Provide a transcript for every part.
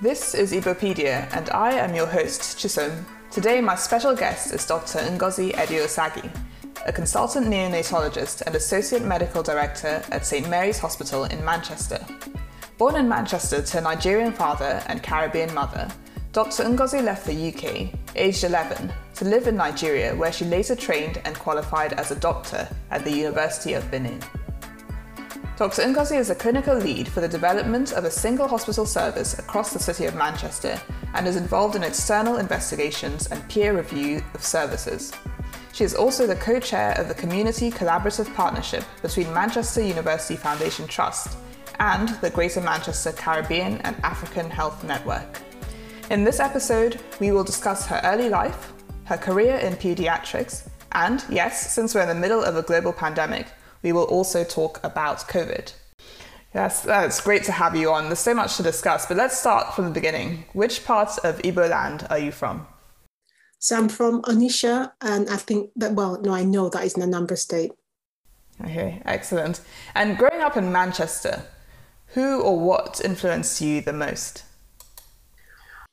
This is Igbopedia, and I am your host, Chisom. Today, my special guest is Dr. Ngozi Edi-Osagie, a consultant neonatologist and associate medical director at St Mary's Hospital in Manchester. Born in Manchester to a Nigerian father and Caribbean mother, Dr. Ngozi left the UK, aged 11, to live in Nigeria, where she later trained and qualified as a doctor at the University of Benin. Dr. Ngozi is a clinical lead for the development of a single hospital service across the city of Manchester and is involved in external investigations and peer review of services. She is also the co chair of the Community Collaborative Partnership between Manchester University Foundation Trust and the Greater Manchester Caribbean and African Health Network. In this episode, we will discuss her early life, her career in paediatrics, and yes, since we're in the middle of a global pandemic, we will also talk about COVID. Yes, it's great to have you on. There's so much to discuss, but let's start from the beginning. Which part of Igbo land are you from? So I'm from Onitsha, and I think that, well, no, I know that is in Anambra State. Okay, excellent. And growing up in Manchester, who or what influenced you the most?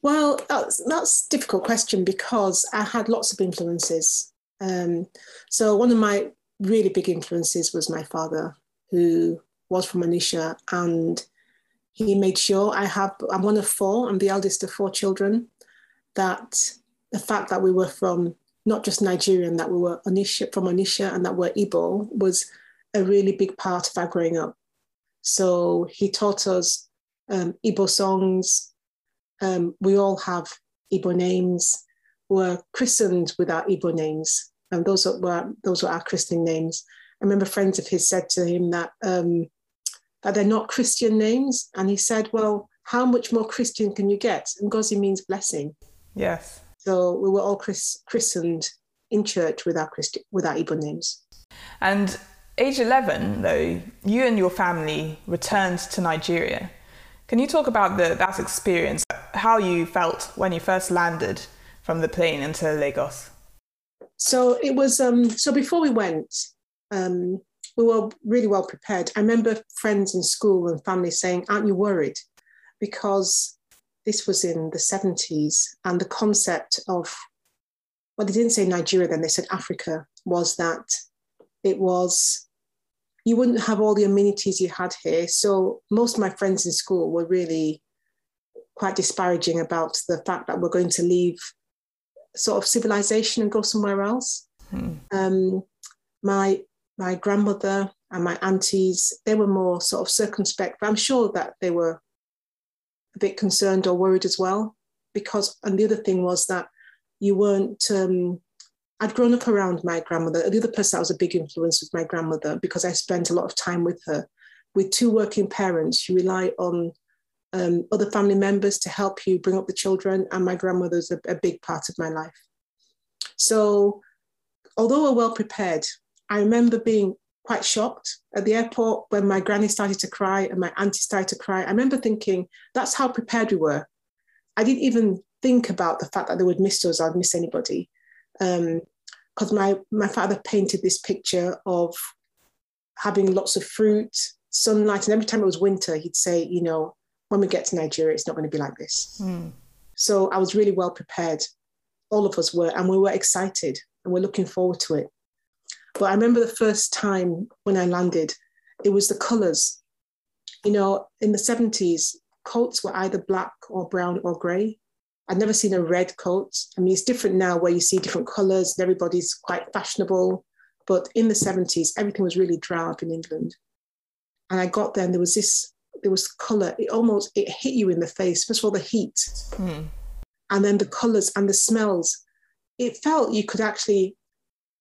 Well, that's, that's a difficult question because I had lots of influences. Um, so one of my really big influences was my father, who was from Onitsha, and he made sure I have. I'm one of four. I'm the eldest of four children. That the fact that we were from not just Nigerian, that we were Onitsha, from Onitsha, and that we're Igbo was a really big part of our growing up. So he taught us um, Igbo songs. Um, we all have Igbo names. We're christened with our Igbo names and those were those were our christening names. I remember friends of his said to him that um, that they're not Christian names, and he said, "Well, how much more Christian can you get?" And Ngozi means blessing. Yes. So we were all chris- christened in church with our Christi- with our Igbo names. And age eleven, though, you and your family returned to Nigeria. Can you talk about the, that experience, how you felt when you first landed from the plane into Lagos? So it was um, so before we went um, we were really well prepared. I remember friends in school and family saying aren't you worried? Because this was in the 70s and the concept of well they didn't say nigeria then they said africa was that it was you wouldn't have all the amenities you had here. So most of my friends in school were really quite disparaging about the fact that we're going to leave sort of civilization and go somewhere else. Hmm. Um, my my grandmother and my aunties, they were more sort of circumspect, but I'm sure that they were a bit concerned or worried as well. Because, and the other thing was that you weren't, um, I'd grown up around my grandmother. The other person that was a big influence was my grandmother because I spent a lot of time with her. With two working parents, you rely on um, other family members to help you bring up the children, and my grandmother's a, a big part of my life. So, although we're well prepared, I remember being quite shocked at the airport when my granny started to cry and my auntie started to cry. I remember thinking, that's how prepared we were. I didn't even think about the fact that they would miss us or miss anybody. Because um, my, my father painted this picture of having lots of fruit, sunlight, and every time it was winter, he'd say, you know, when we get to Nigeria, it's not going to be like this. Mm. So I was really well prepared. All of us were, and we were excited and we're looking forward to it. But I remember the first time when I landed, it was the colors. You know, in the 70s, coats were either black or brown or gray. I'd never seen a red coat. I mean, it's different now where you see different colors and everybody's quite fashionable. But in the 70s, everything was really drab in England. And I got there and there was this there was color. It almost it hit you in the face. First of all, the heat, mm. and then the colors and the smells. It felt you could actually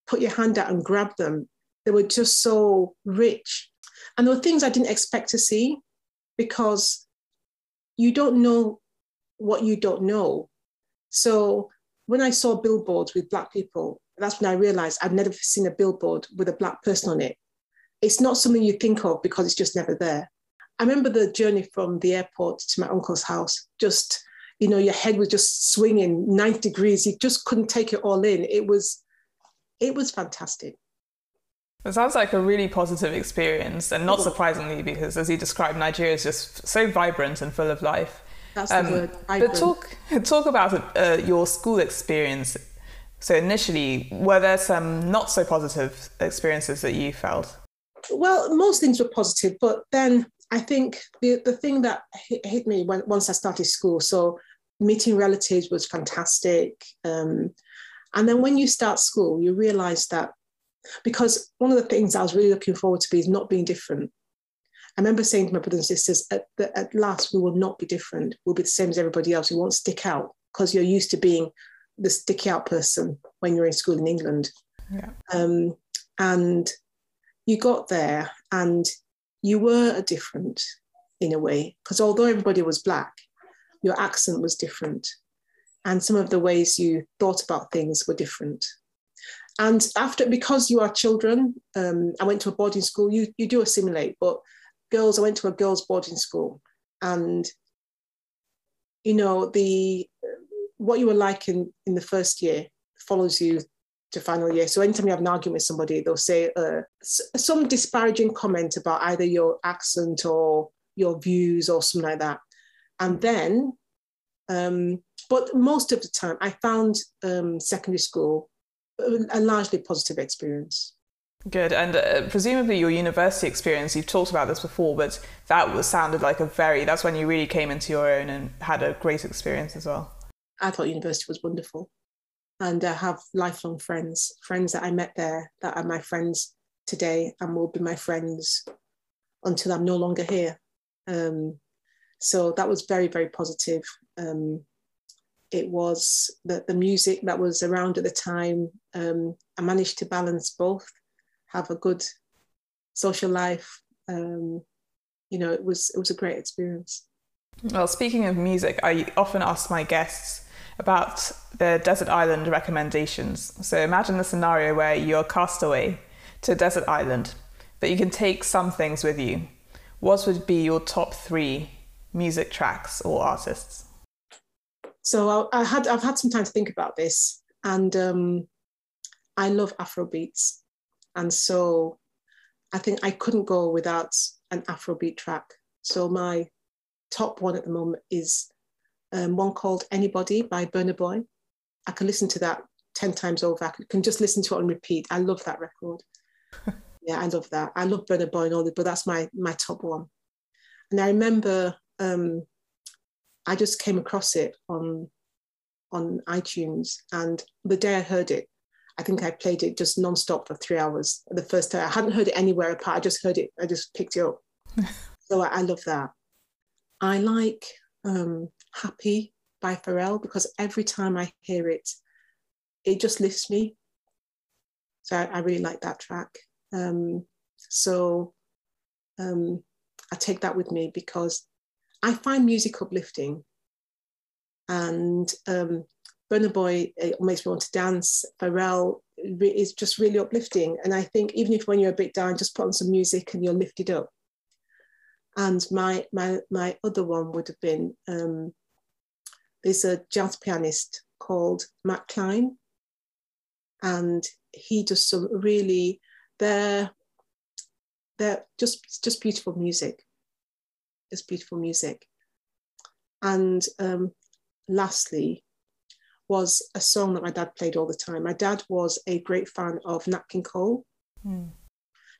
put your hand out and grab them. They were just so rich, and there were things I didn't expect to see because you don't know what you don't know. So when I saw billboards with black people, that's when I realized I'd never seen a billboard with a black person on it. It's not something you think of because it's just never there. I remember the journey from the airport to my uncle's house. Just, you know, your head was just swinging 90 degrees. You just couldn't take it all in. It was, it was fantastic. It sounds like a really positive experience, and not surprisingly, because as you described, Nigeria is just so vibrant and full of life. That's the um, word. But talk talk about uh, your school experience. So initially, were there some not so positive experiences that you felt? Well, most things were positive, but then I think the the thing that hit, me when once I started school. So meeting relatives was fantastic. Um, and then when you start school, you realize that because one of the things I was really looking forward to be is not being different. I remember saying to my brothers and sisters, at, the, at last, we will not be different. We'll be the same as everybody else. We won't stick out because you're used to being the sticky out person when you're in school in England. Yeah. Um, and you got there and you were different in a way because although everybody was black, your accent was different. And some of the ways you thought about things were different. And after, because you are children, um, I went to a boarding school, you, you do assimilate, but girls, I went to a girls' boarding school. And, you know, the what you were like in, in the first year follows you to final year. So anytime you have an argument with somebody, they'll say uh, some disparaging comment about either your accent or your views or something like that. And then, um, but most of the time, I found um, secondary school a largely positive experience. Good, and uh, presumably your university experience. You've talked about this before, but that was sounded like a very. That's when you really came into your own and had a great experience as well. I thought university was wonderful, and I have lifelong friends, friends that I met there that are my friends today and will be my friends until I'm no longer here. Um, so that was very, very positive. Um, it was the, the music that was around at the time. Um, I managed to balance both, have a good social life. Um, you know, it was it was a great experience. Well, speaking of music, I often ask my guests about the desert island recommendations. So imagine the scenario where you're cast away to a desert island, but you can take some things with you. What would be your top three music tracks or artists? So I, had I've had some time to think about this, and um, I love Afrobeats, and so I think I couldn't go without an Afrobeat track. So my top one at the moment is um, one called Anybody by Burna Boy. I can listen to that 10 times over. I can just listen to it on repeat. I love that record. yeah, I love that. I love Burna Boy and all that, but that's my, my top one. And I remember um, I just came across it on on iTunes, and the day I heard it, I think I played it just nonstop for three hours. The first time I hadn't heard it anywhere apart. I just heard it. I just picked it up. so I, I, love that. I like um, "Happy" by Pharrell because every time I hear it, it just lifts me. So I, I really like that track. Um, so um, I take that with me because I find music uplifting. And um, Burna Boy makes me want to dance. Pharrell is just really uplifting. And I think even if when you're a bit down, just put on some music and you're lifted up. And my my my other one would have been um, there's a jazz pianist called Matt Klein, and he does some really they're they're just just beautiful music just beautiful music. And um, lastly, was a song that my dad played all the time. My dad was a great fan of Nat King Cole. Mm.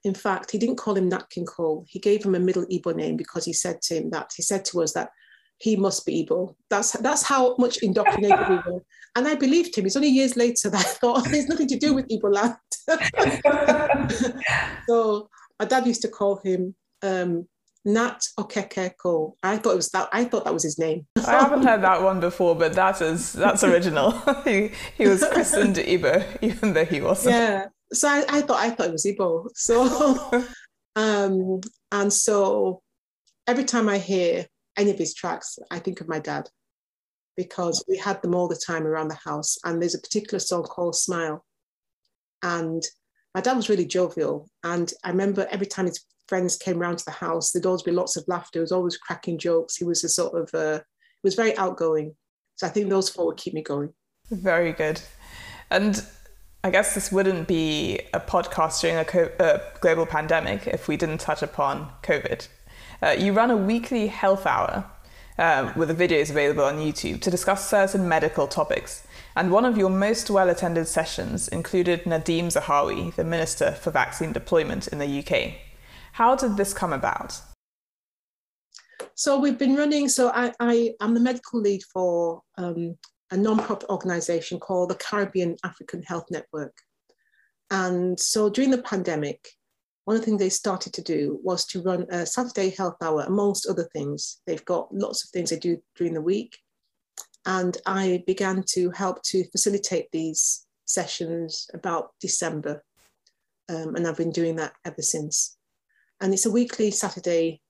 In fact, he didn't call him Nat King Cole. He gave him a middle Igbo name because he said to him that he said to us that he must be Igbo. That's that's how much indoctrinated we were. And I believed him. It's only years later that I thought there's nothing to do with Igbo land. so my dad used to call him um, Nat Okekeko. I thought it was that. I thought that was his name. I haven't heard that one before, but that is that's original. he he was christened Ibo, even though he wasn't. Yeah. So I, I thought I thought it was Ibo. So, um, and so every time I hear any of his tracks, I think of my dad because we had them all the time around the house. And there's a particular song called Smile, and my dad was really jovial. And I remember every time his friends came round to the house, there'd always be lots of laughter. He was always cracking jokes. He was a sort of, uh, he was very outgoing. So I think those four would keep me going. Very good. And I guess this wouldn't be a podcast during a, co- global pandemic if we didn't touch upon COVID. Uh, you run a weekly health hour uh, with the videos available on YouTube, to discuss certain medical topics. And one of your most well attended sessions included Nadhim Zahawi, the Minister for Vaccine Deployment in the UK. How did this come about? So we've been running, so I, I, am the medical lead for um, a non-profit organization called the Caribbean African Health Network. And so during the pandemic, one of the things they started to do was to run a Saturday health hour, amongst other things. They've got lots of things they do during the week. And I began to help to facilitate these sessions about December. Um, and I've been doing that ever since. And it's a weekly Saturday,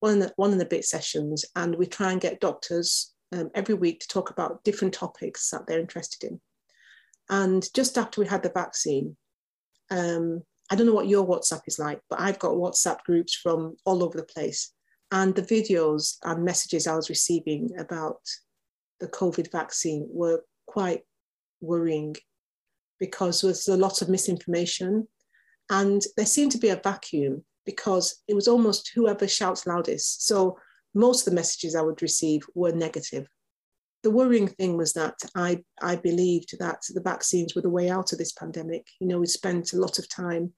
one one and a bit sessions. And we try and get doctors um, every week to talk about different topics that they're interested in. And just after we had the vaccine, um, I don't know what your WhatsApp is like, but I've got WhatsApp groups from all over the place. And the videos and messages I was receiving about the COVID vaccine were quite worrying because there was a lot of misinformation. And there seemed to be a vacuum because it was almost whoever shouts loudest. So most of the messages I would receive were negative. The worrying thing was that I, I believed that the vaccines were the way out of this pandemic. You know, we spent a lot of time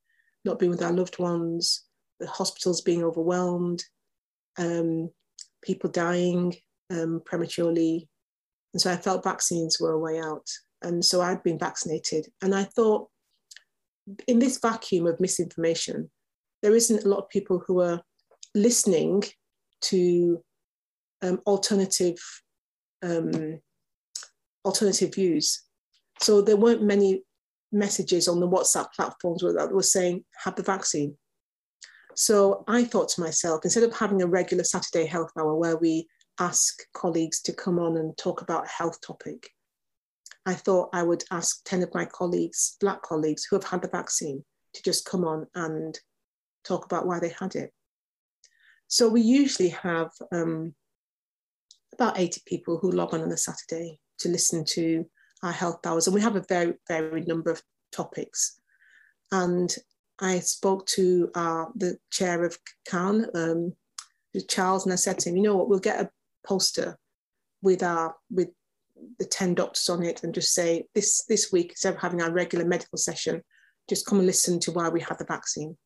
not being with our loved ones, the hospitals being overwhelmed, um, people dying um, prematurely, and so I felt vaccines were a way out. And so I'd been vaccinated. And I thought, in this vacuum of misinformation, there isn't a lot of people who are listening to um, alternative um, alternative views. So there weren't many messages on the WhatsApp platforms that were saying, have the vaccine. So I thought to myself, instead of having a regular Saturday health hour where we ask colleagues to come on and talk about a health topic. I thought I would ask 10 of my colleagues, Black colleagues who have had the vaccine, to just come on and talk about why they had it. So we usually have um, about 80 people who log on on a Saturday to listen to our health hours, and we have a very varied number of topics. And I spoke to uh, the chair of CAHN, um, Charles, and I said to him, you know what, we'll get a poster with our with the 10 doctors on it and just say this this week instead of having our regular medical session just come and listen to why we had the vaccine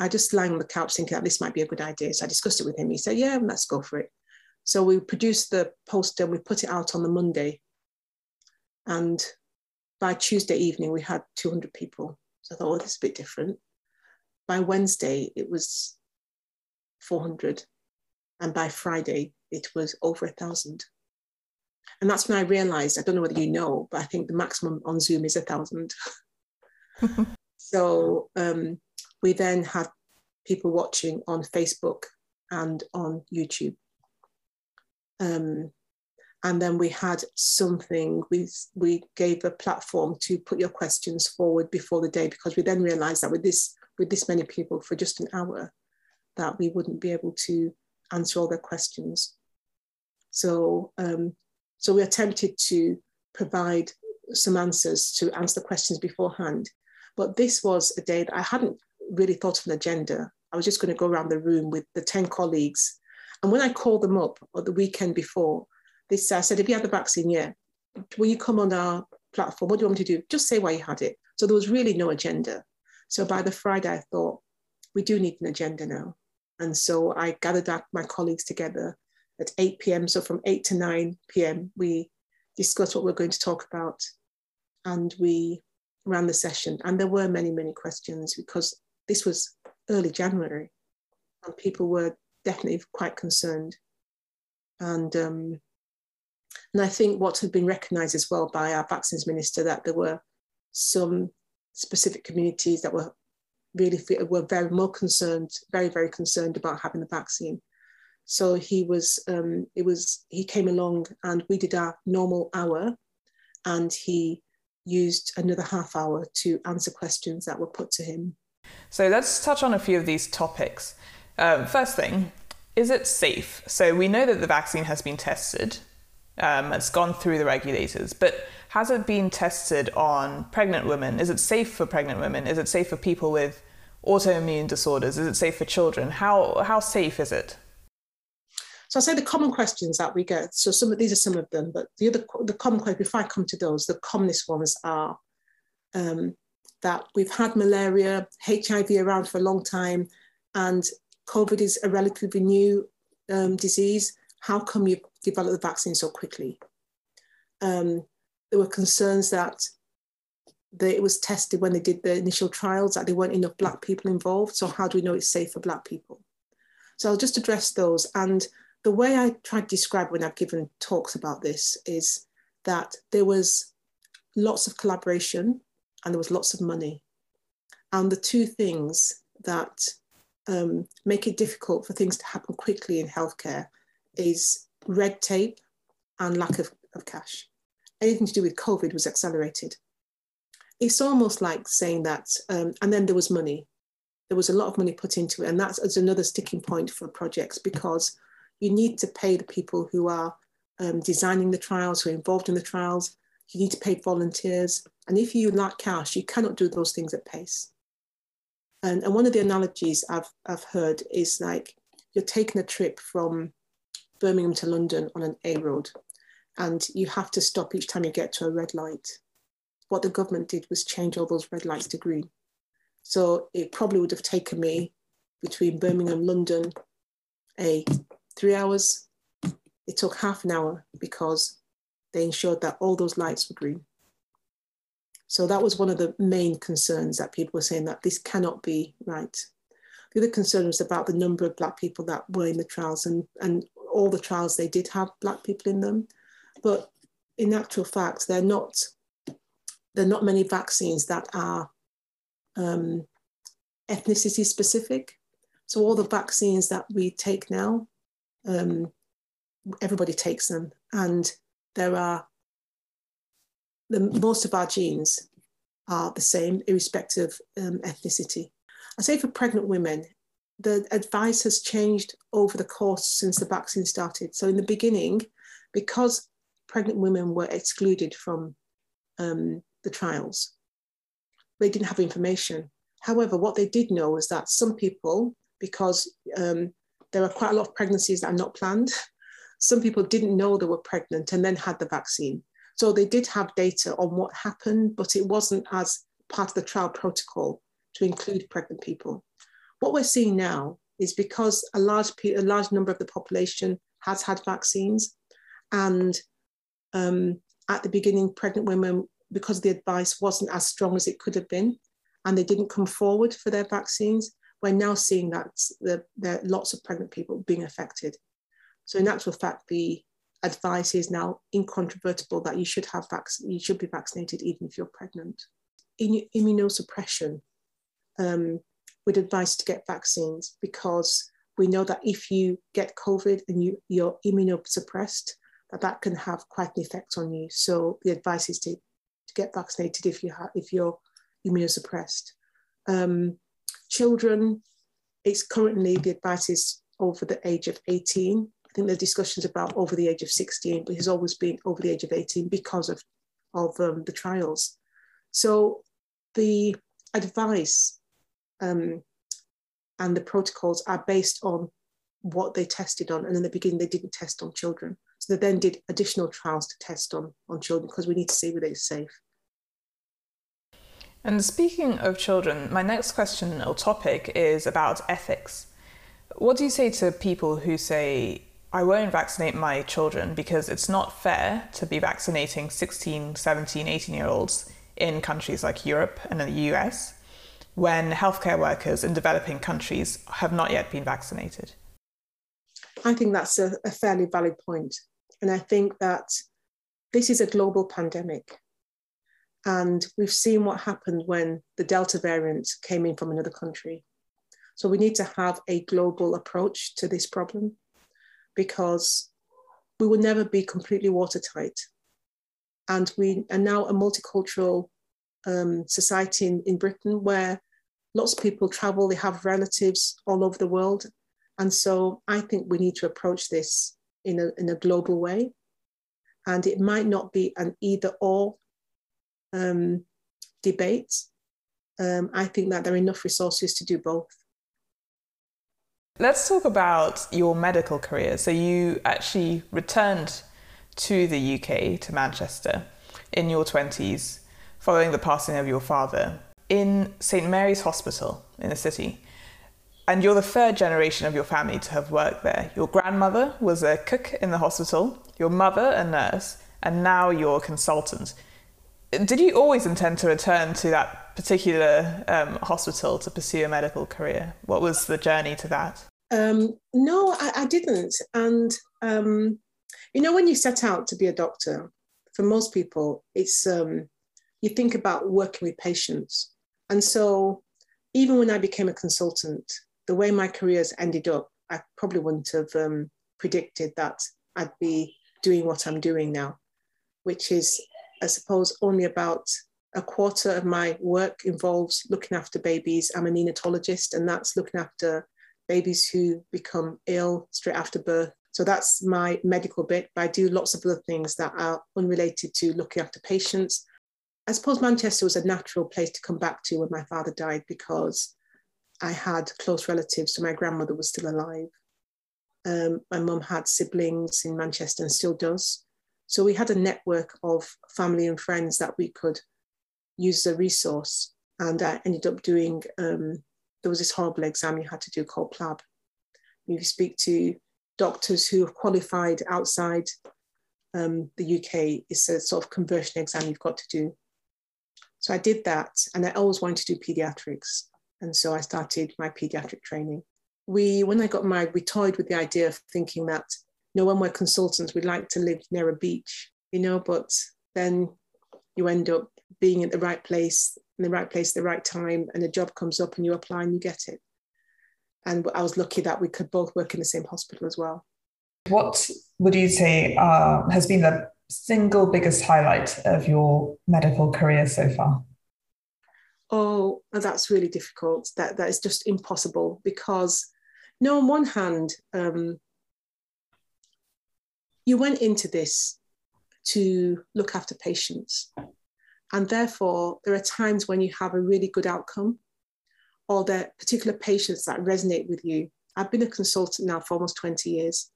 i just lying on the couch thinking that this might be a good idea so i discussed it with him. He said yeah let's go for it. So we produced the poster and we put it out on the monday. And by tuesday evening we had 200 people. So i thought oh this is a bit different. By wednesday it was 400 and by friday it was over a thousand. And that's when I realized, I don't know whether you know, but I think the maximum on Zoom is a thousand. so um, we then had people watching on Facebook and on YouTube. Um, and then we had something, we, we gave a platform to put your questions forward before the day because we then realized that with this, with this many people for just an hour, that we wouldn't be able to answer all their questions. So, um, so we attempted to provide some answers to answer the questions beforehand. But this was a day that I hadn't really thought of an agenda. I was just going to go around the room with the 10 colleagues. And when I called them up or the weekend before, they said, I said, if you had the vaccine, yeah, will you come on our platform? What do you want me to do? Just say why you had it. So there was really no agenda. So by the Friday, I thought, we do need an agenda now. And so I gathered up my colleagues together at 8 p.m. So from 8 to 9 p.m., we discussed what we're going to talk about and we ran the session. And there were many, many questions because this was early January and people were definitely quite concerned. And, um, and I think what had been recognized as well by our vaccines minister that there were some specific communities that were really were very more concerned, very, very concerned about having the vaccine. So he was, um, it was, he came along and we did our normal hour and he used another half hour to answer questions that were put to him. So let's touch on a few of these topics. Um, first thing, is it safe? So we know that the vaccine has been tested, um, it's gone through the regulators, but has it been tested on pregnant women? Is it safe for pregnant women? Is it safe for people with autoimmune disorders? Is it safe for children? How, how safe is it? So I'll say the common questions that we get. So some of these are some of them, but the other the common questions, before I come to those, the commonest ones are um, that we've had malaria, HIV around for a long time, and COVID is a relatively new um, disease. How come you developed the vaccine so quickly? Um, there were concerns that it was tested when they did the initial trials that there weren't enough Black people involved. So how do we know it's safe for Black people? So I'll just address those. And the way I try to describe when I've given talks about this is that there was lots of collaboration and there was lots of money. And the two things that um, make it difficult for things to happen quickly in healthcare is red tape and lack of, of cash. Anything to do with COVID was accelerated. It's almost like saying that, um, and then there was money. There was a lot of money put into it, and that's another sticking point for projects because you need to pay the people who are um, designing the trials, who are involved in the trials. You need to pay volunteers, and if you lack cash, you cannot do those things at pace. And, and one of the analogies I've, I've heard is like you're taking a trip from Birmingham to London on an A road, and you have to stop each time you get to a red light. What the government did was change all those red lights to green. So it probably would have taken me between Birmingham, London, a three hours. It took half an hour because they ensured that all those lights were green. So that was one of the main concerns that people were saying that this cannot be right. The other concern was about the number of Black people that were in the trials, and, and all the trials they did have Black people in them. But in actual fact, they're not, there are not many vaccines that are um, ethnicity specific. So all the vaccines that we take now, um, everybody takes them, and there are the, most of our genes are the same, irrespective of um, ethnicity. I say for pregnant women, the advice has changed over the course since the vaccine started. So in the beginning, because pregnant women were excluded from um, the trials, they didn't have information. However, what they did know was that some people, because um, there are quite a lot of pregnancies that are not planned, some people didn't know they were pregnant and then had the vaccine. So they did have data on what happened, but it wasn't as part of the trial protocol to include pregnant people. What we're seeing now is because a large, a large number of the population has had vaccines, and um, at the beginning, pregnant women, because the advice wasn't as strong as it could have been, and they didn't come forward for their vaccines, we're now seeing that the, there are lots of pregnant people being affected. So in actual fact, the advice is now incontrovertible that you should have vac- you should be vaccinated even if you're pregnant. In immunosuppression, um, we'd advise to get vaccines because we know that if you get COVID and you, you're immunosuppressed, that that can have quite an effect on you. So the advice is to, to get vaccinated if you have if you're immunosuppressed. Um, children, it's currently the advice is over the age of 18 I think there's discussions about over the age of 16, but he's always been over the age of 18 because of, of um, the trials. So the advice um, and the protocols are based on what they tested on. And in the beginning, they didn't test on children. So they then did additional trials to test on, on children because we need to see whether it's safe. And speaking of children, my next question or topic is about ethics. What do you say to people who say I won't vaccinate my children because it's not fair to be vaccinating 16, 17, 18 year olds in countries like Europe and the US when healthcare workers in developing countries have not yet been vaccinated? I think that's a, a fairly valid point. And I think that this is a global pandemic. And we've seen what happened when the Delta variant came in from another country. So we need to have a global approach to this problem because we will never be completely watertight. And we are now a multicultural um, society in, in Britain where lots of people travel, they have relatives all over the world. And so I think we need to approach this in a, in a global way. And it might not be an either or um, debate. Um, I think that there are enough resources to do both. Let's talk about your medical career. So you actually returned to the UK, to Manchester, in your 20s, following the passing of your father, in St Mary's Hospital in the city. And you're the third generation of your family to have worked there. Your grandmother was a cook in the hospital, your mother a nurse, and now you're a consultant. Did you always intend to return to that particular um, hospital to pursue a medical career? What was the journey to that? Um, no, I, I, didn't. And, um, you know, when you set out to be a doctor, for most people, it's um, you think about working with patients. And so, even when I became a consultant, the way my careers ended up, I probably wouldn't have um, predicted that I'd be doing what I'm doing now, which is, I suppose, only about a quarter of my work involves looking after babies. I'm a neonatologist, and that's looking after babies who become ill straight after birth. So that's my medical bit, but I do lots of other things that are unrelated to looking after patients. I suppose Manchester was a natural place to come back to when my father died because I had close relatives, so my grandmother was still alive. Um, my mum had siblings in Manchester and still does. So we had a network of family and friends that we could use as a resource. And I ended up doing, um, there was this horrible exam you had to do called PLAB. You speak to doctors who have qualified outside um, the UK, it's a sort of conversion exam you've got to do. So I did that, and I always wanted to do pediatrics. And so I started my pediatric training we, when I got married, we toyed with the idea of thinking that, you know, when we're consultants, we'd like to live near a beach, you know, but then you end up being at the right place, in the right place, the right time, and a job comes up and you apply and you get it. And I was lucky that we could both work in the same hospital as well. What would you say uh, has been the single biggest highlight of your medical career so far? Oh, that's really difficult. That that is just impossible because no, on one hand, um, you went into this to look after patients. And therefore, there are times when you have a really good outcome or there are particular patients that resonate with you. I've been a consultant now for almost 20 years.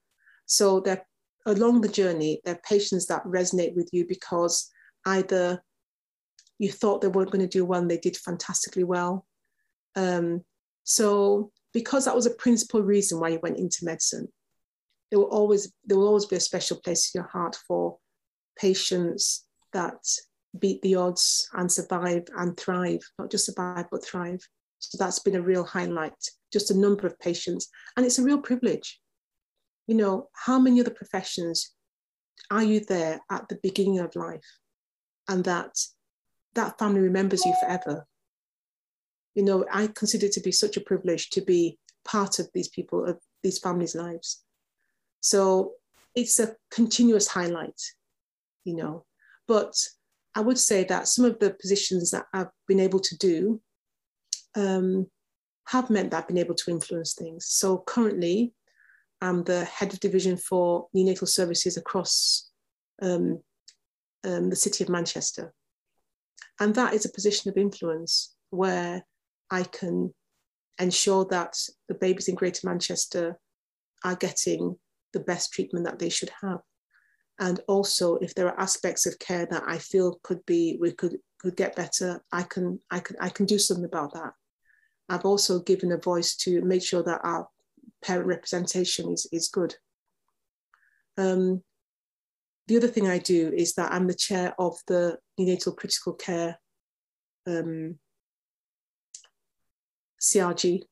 So they're, along the journey, there are patients that resonate with you because either you thought they weren't going to do well and they did fantastically well. Um, so because that was a principal reason why you went into medicine. There will always there will always be a special place in your heart for patients that beat the odds and survive and thrive, not just survive but thrive. So that's been a real highlight. Just a number of patients, and it's a real privilege. You know, how many other professions are you there at the beginning of life, and that that family remembers you forever? you know, I consider it to be such a privilege to be part of these people, of these families' lives. So it's a continuous highlight, you know. But I would say that some of the positions that I've been able to do um, have meant that I've been able to influence things. So currently, I'm the head of division for neonatal services across um, um, the city of Manchester. And that is a position of influence where I can ensure that the babies in Greater Manchester are getting the best treatment that they should have. And also, if there are aspects of care that I feel could be we could could get better, I can I can I can do something about that. I've also given a voice to make sure that our parent representation is, is good. Um, the other thing I do is that I'm the chair of the neonatal critical care um, CRG,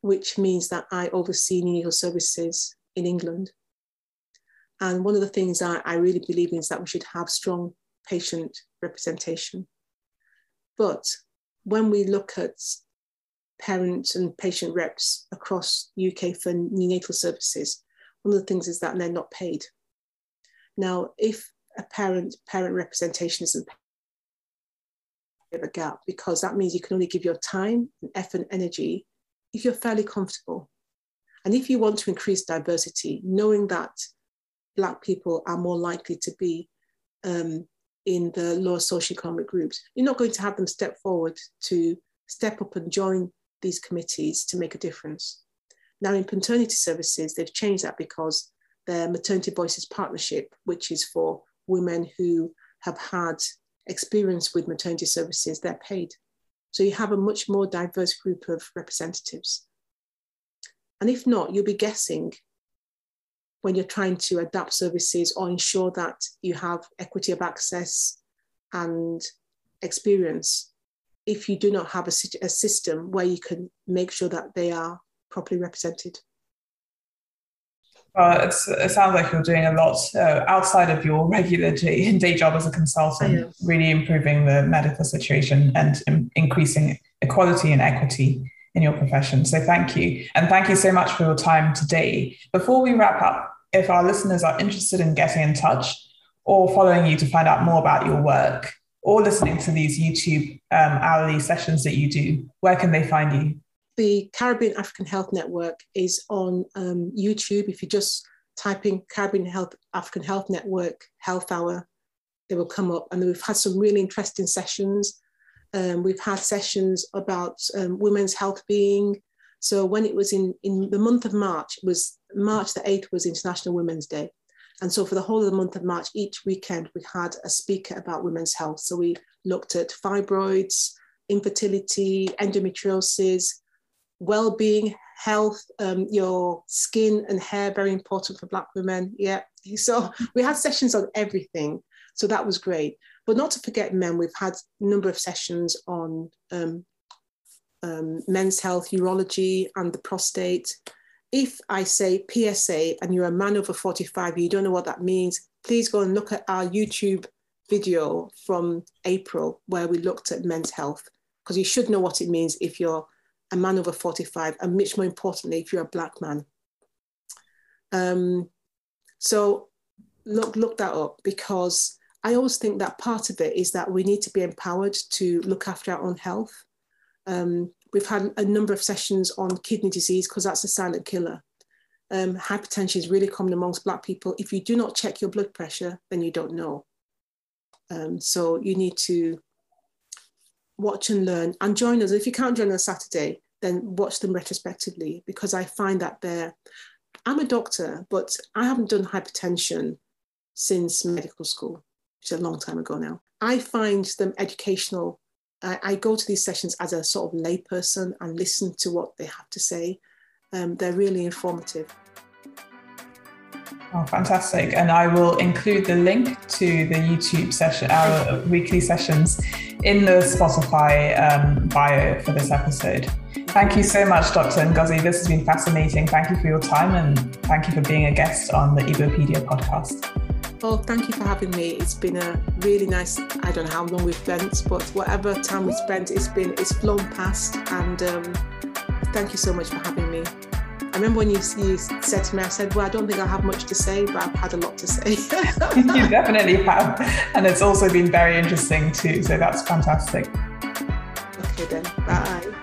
which means that I oversee neonatal services in England. And one of the things I, I really believe in is that we should have strong patient representation. But when we look at parents and patient reps across UK for neonatal services, one of the things is that they're not paid. Now, if a parent parent representation isn't of a gap because that means you can only give your time and effort and energy if you're fairly comfortable. And if you want to increase diversity, knowing that Black people are more likely to be um, in the lower socioeconomic groups, you're not going to have them step forward to step up and join these committees to make a difference. Now, in paternity services, they've changed that because their Maternity Voices Partnership, which is for women who have had experience with maternity services, they're paid. So you have a much more diverse group of representatives. And if not, you'll be guessing when you're trying to adapt services or ensure that you have equity of access and experience if you do not have a, a system where you can make sure that they are properly represented. Well, it sounds like you're doing a lot uh, outside of your regular day, day job as a consultant, really improving the medical situation and um, increasing equality and equity in your profession. So thank you. And thank you so much for your time today. Before we wrap up, if our listeners are interested in getting in touch or following you to find out more about your work or listening to these YouTube um, hourly sessions that you do, where can they find you? the Caribbean African Health Network is on um, YouTube. If you just type in Caribbean Health African Health Network Health Hour, they will come up. And we've had some really interesting sessions. Um, we've had sessions about um, women's health being. So when it was in, in the month of March, was March the 8th was International Women's Day. And so for the whole of the month of March, each weekend we had a speaker about women's health. So we looked at fibroids, infertility, endometriosis, well-being health um, your skin and hair very important for black women yeah so we had sessions on everything so that was great but not to forget men we've had a number of sessions on um, um, men's health urology and the prostate if i say psa and you're a man over 45 you don't know what that means please go and look at our youtube video from april where we looked at men's health because you should know what it means if you're a man over 45, and much more importantly, if you're a black man. Um, so look, look that up because I always think that part of it is that we need to be empowered to look after our own health. Um, we've had a number of sessions on kidney disease because that's a silent killer. Um, hypertension is really common amongst Black people. If you do not check your blood pressure, then you don't know. Um, so you need to watch and learn and join us. If you can't join us Saturday, then watch them retrospectively because I find that they're, I'm a doctor, but I haven't done hypertension since medical school, which is a long time ago now. I find them educational. I, I go to these sessions as a sort of layperson and listen to what they have to say. Um, they're really informative. Oh, fantastic. And I will include the link to the YouTube session, our weekly sessions, in the Spotify um, bio for this episode. Thank you so much, Dr. Ngozi. This has been fascinating. Thank you for your time and thank you for being a guest on the Igbopedia podcast. Well, thank you for having me. It's been a really nice, I don't know how long we've spent, but whatever time we've spent, it's been, it's flown past. And um, thank you so much for having me. I remember when you, you said to me, I said, Well, I don't think I have much to say, but I've had a lot to say. you definitely have. And it's also been very interesting too. So that's fantastic. Okay, then. Bye.